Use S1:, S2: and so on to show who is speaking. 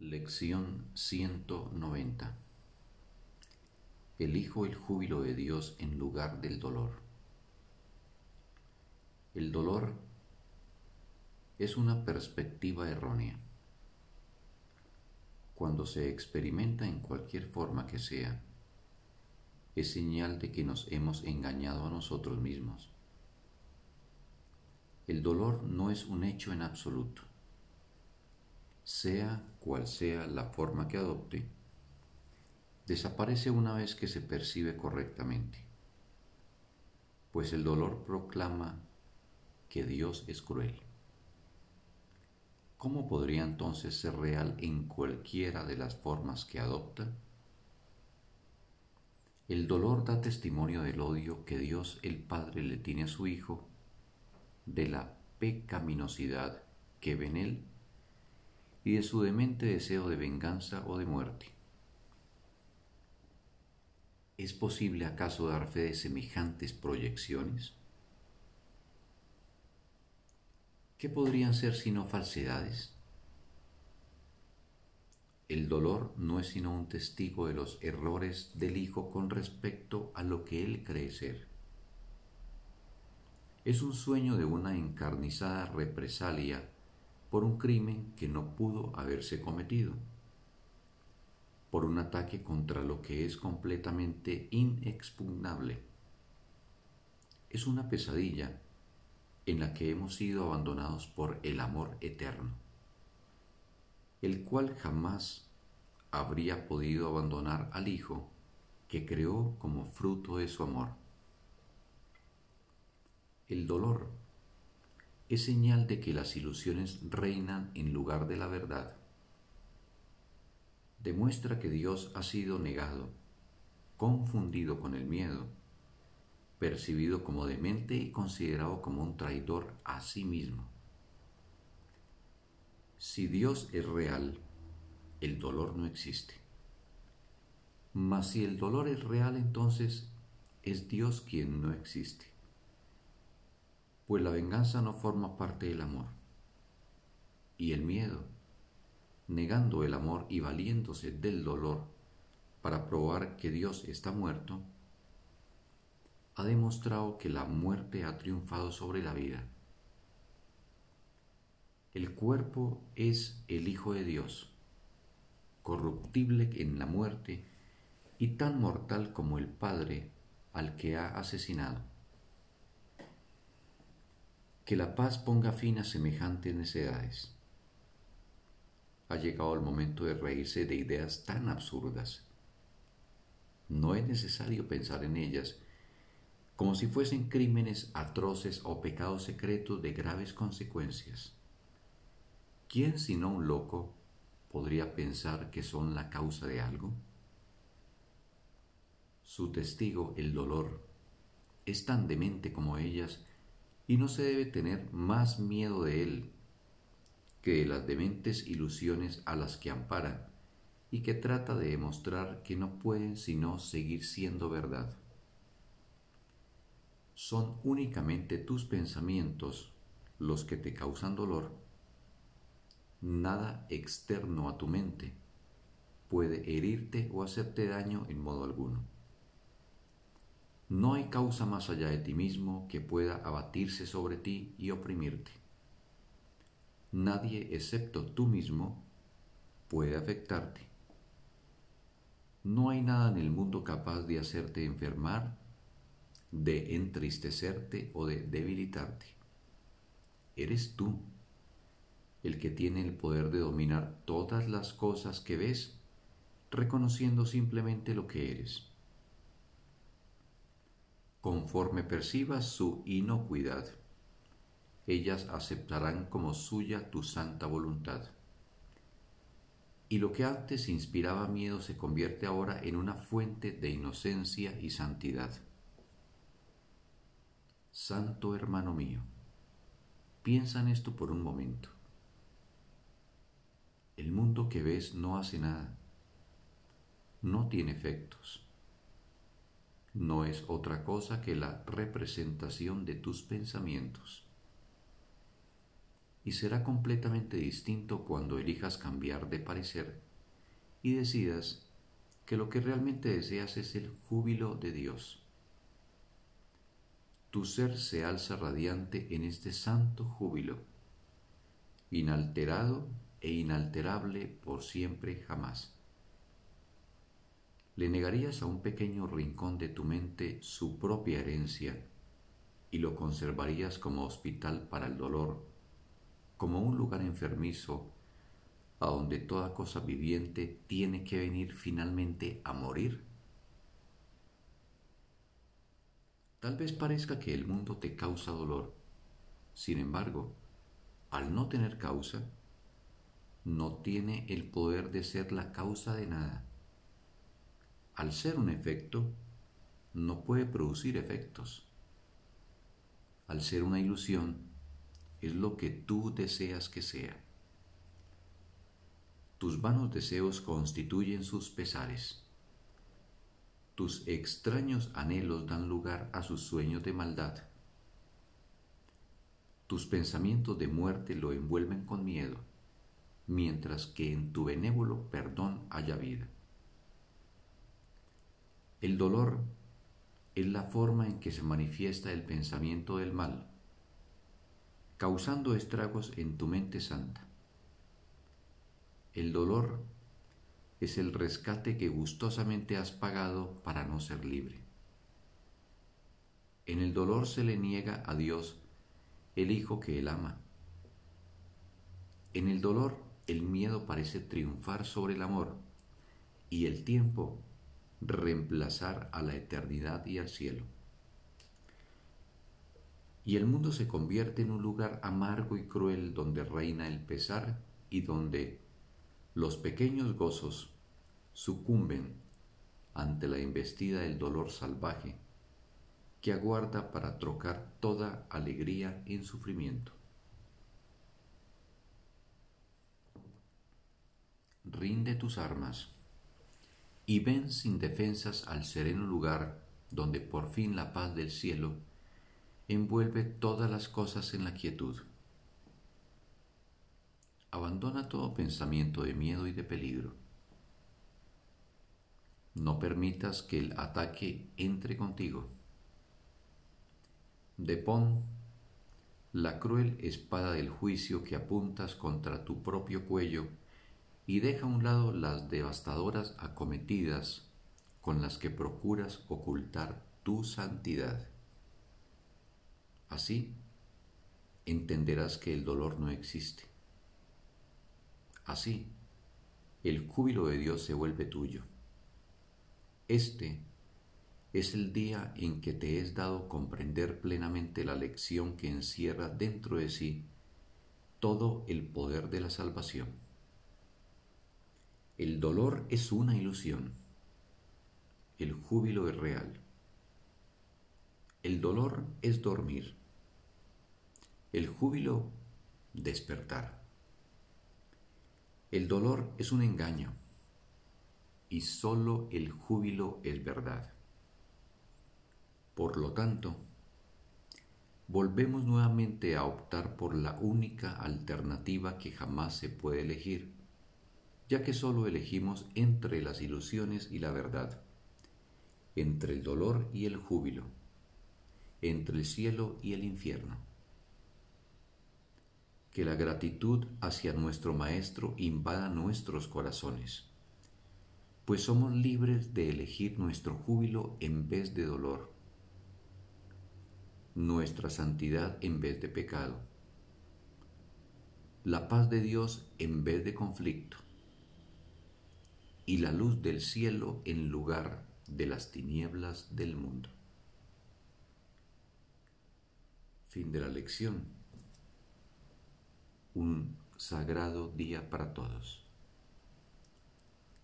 S1: Lección 190 Elijo el júbilo de Dios en lugar del dolor. El dolor es una perspectiva errónea. Cuando se experimenta en cualquier forma que sea, es señal de que nos hemos engañado a nosotros mismos. El dolor no es un hecho en absoluto sea cual sea la forma que adopte, desaparece una vez que se percibe correctamente, pues el dolor proclama que Dios es cruel. ¿Cómo podría entonces ser real en cualquiera de las formas que adopta? El dolor da testimonio del odio que Dios el Padre le tiene a su Hijo, de la pecaminosidad que ve en él y de su demente deseo de venganza o de muerte. ¿Es posible acaso dar fe de semejantes proyecciones? ¿Qué podrían ser sino falsedades? El dolor no es sino un testigo de los errores del Hijo con respecto a lo que Él cree ser. Es un sueño de una encarnizada represalia por un crimen que no pudo haberse cometido, por un ataque contra lo que es completamente inexpugnable. Es una pesadilla en la que hemos sido abandonados por el amor eterno, el cual jamás habría podido abandonar al Hijo que creó como fruto de su amor. El dolor es señal de que las ilusiones reinan en lugar de la verdad. Demuestra que Dios ha sido negado, confundido con el miedo, percibido como demente y considerado como un traidor a sí mismo. Si Dios es real, el dolor no existe. Mas si el dolor es real, entonces es Dios quien no existe pues la venganza no forma parte del amor. Y el miedo, negando el amor y valiéndose del dolor para probar que Dios está muerto, ha demostrado que la muerte ha triunfado sobre la vida. El cuerpo es el Hijo de Dios, corruptible en la muerte y tan mortal como el Padre al que ha asesinado que la paz ponga fin a semejantes necedades. Ha llegado el momento de reírse de ideas tan absurdas. No es necesario pensar en ellas como si fuesen crímenes atroces o pecados secretos de graves consecuencias. ¿Quién sino un loco podría pensar que son la causa de algo? Su testigo, el dolor, es tan demente como ellas y no se debe tener más miedo de él que de las dementes ilusiones a las que ampara y que trata de demostrar que no pueden sino seguir siendo verdad. Son únicamente tus pensamientos los que te causan dolor. Nada externo a tu mente puede herirte o hacerte daño en modo alguno. No hay causa más allá de ti mismo que pueda abatirse sobre ti y oprimirte. Nadie excepto tú mismo puede afectarte. No hay nada en el mundo capaz de hacerte enfermar, de entristecerte o de debilitarte. Eres tú el que tiene el poder de dominar todas las cosas que ves, reconociendo simplemente lo que eres conforme percibas su inocuidad. Ellas aceptarán como suya tu santa voluntad. Y lo que antes inspiraba miedo se convierte ahora en una fuente de inocencia y santidad. Santo hermano mío, piensa en esto por un momento. El mundo que ves no hace nada, no tiene efectos no es otra cosa que la representación de tus pensamientos. y será completamente distinto cuando elijas cambiar de parecer y decidas que lo que realmente deseas es el júbilo de Dios. Tu ser se alza radiante en este santo júbilo, inalterado e inalterable por siempre jamás. ¿Le negarías a un pequeño rincón de tu mente su propia herencia y lo conservarías como hospital para el dolor, como un lugar enfermizo a donde toda cosa viviente tiene que venir finalmente a morir? Tal vez parezca que el mundo te causa dolor, sin embargo, al no tener causa, no tiene el poder de ser la causa de nada al ser un efecto, no puede producir efectos. Al ser una ilusión, es lo que tú deseas que sea. Tus vanos deseos constituyen sus pesares. Tus extraños anhelos dan lugar a sus sueños de maldad. Tus pensamientos de muerte lo envuelven con miedo, mientras que en tu benévolo perdón haya vida. El dolor es la forma en que se manifiesta el pensamiento del mal, causando estragos en tu mente santa. El dolor es el rescate que gustosamente has pagado para no ser libre. En el dolor se le niega a Dios el Hijo que Él ama. En el dolor el miedo parece triunfar sobre el amor y el tiempo reemplazar a la eternidad y al cielo. Y el mundo se convierte en un lugar amargo y cruel donde reina el pesar y donde los pequeños gozos sucumben ante la investida del dolor salvaje que aguarda para trocar toda alegría en sufrimiento. Rinde tus armas y ven sin defensas al sereno lugar donde por fin la paz del cielo envuelve todas las cosas en la quietud. Abandona todo pensamiento de miedo y de peligro. No permitas que el ataque entre contigo. Depón la cruel espada del juicio que apuntas contra tu propio cuello y deja a un lado las devastadoras acometidas con las que procuras ocultar tu santidad. Así entenderás que el dolor no existe. Así, el júbilo de Dios se vuelve tuyo. Este es el día en que te es dado comprender plenamente la lección que encierra dentro de sí todo el poder de la salvación. El dolor es una ilusión. El júbilo es real. El dolor es dormir. El júbilo, despertar. El dolor es un engaño y sólo el júbilo es verdad. Por lo tanto, volvemos nuevamente a optar por la única alternativa que jamás se puede elegir ya que sólo elegimos entre las ilusiones y la verdad, entre el dolor y el júbilo, entre el cielo y el infierno. Que la gratitud hacia nuestro Maestro invada nuestros corazones, pues somos libres de elegir nuestro júbilo en vez de dolor, nuestra santidad en vez de pecado, la paz de Dios en vez de conflicto y la luz del cielo en lugar de las tinieblas del mundo. Fin de la lección. Un sagrado día para todos.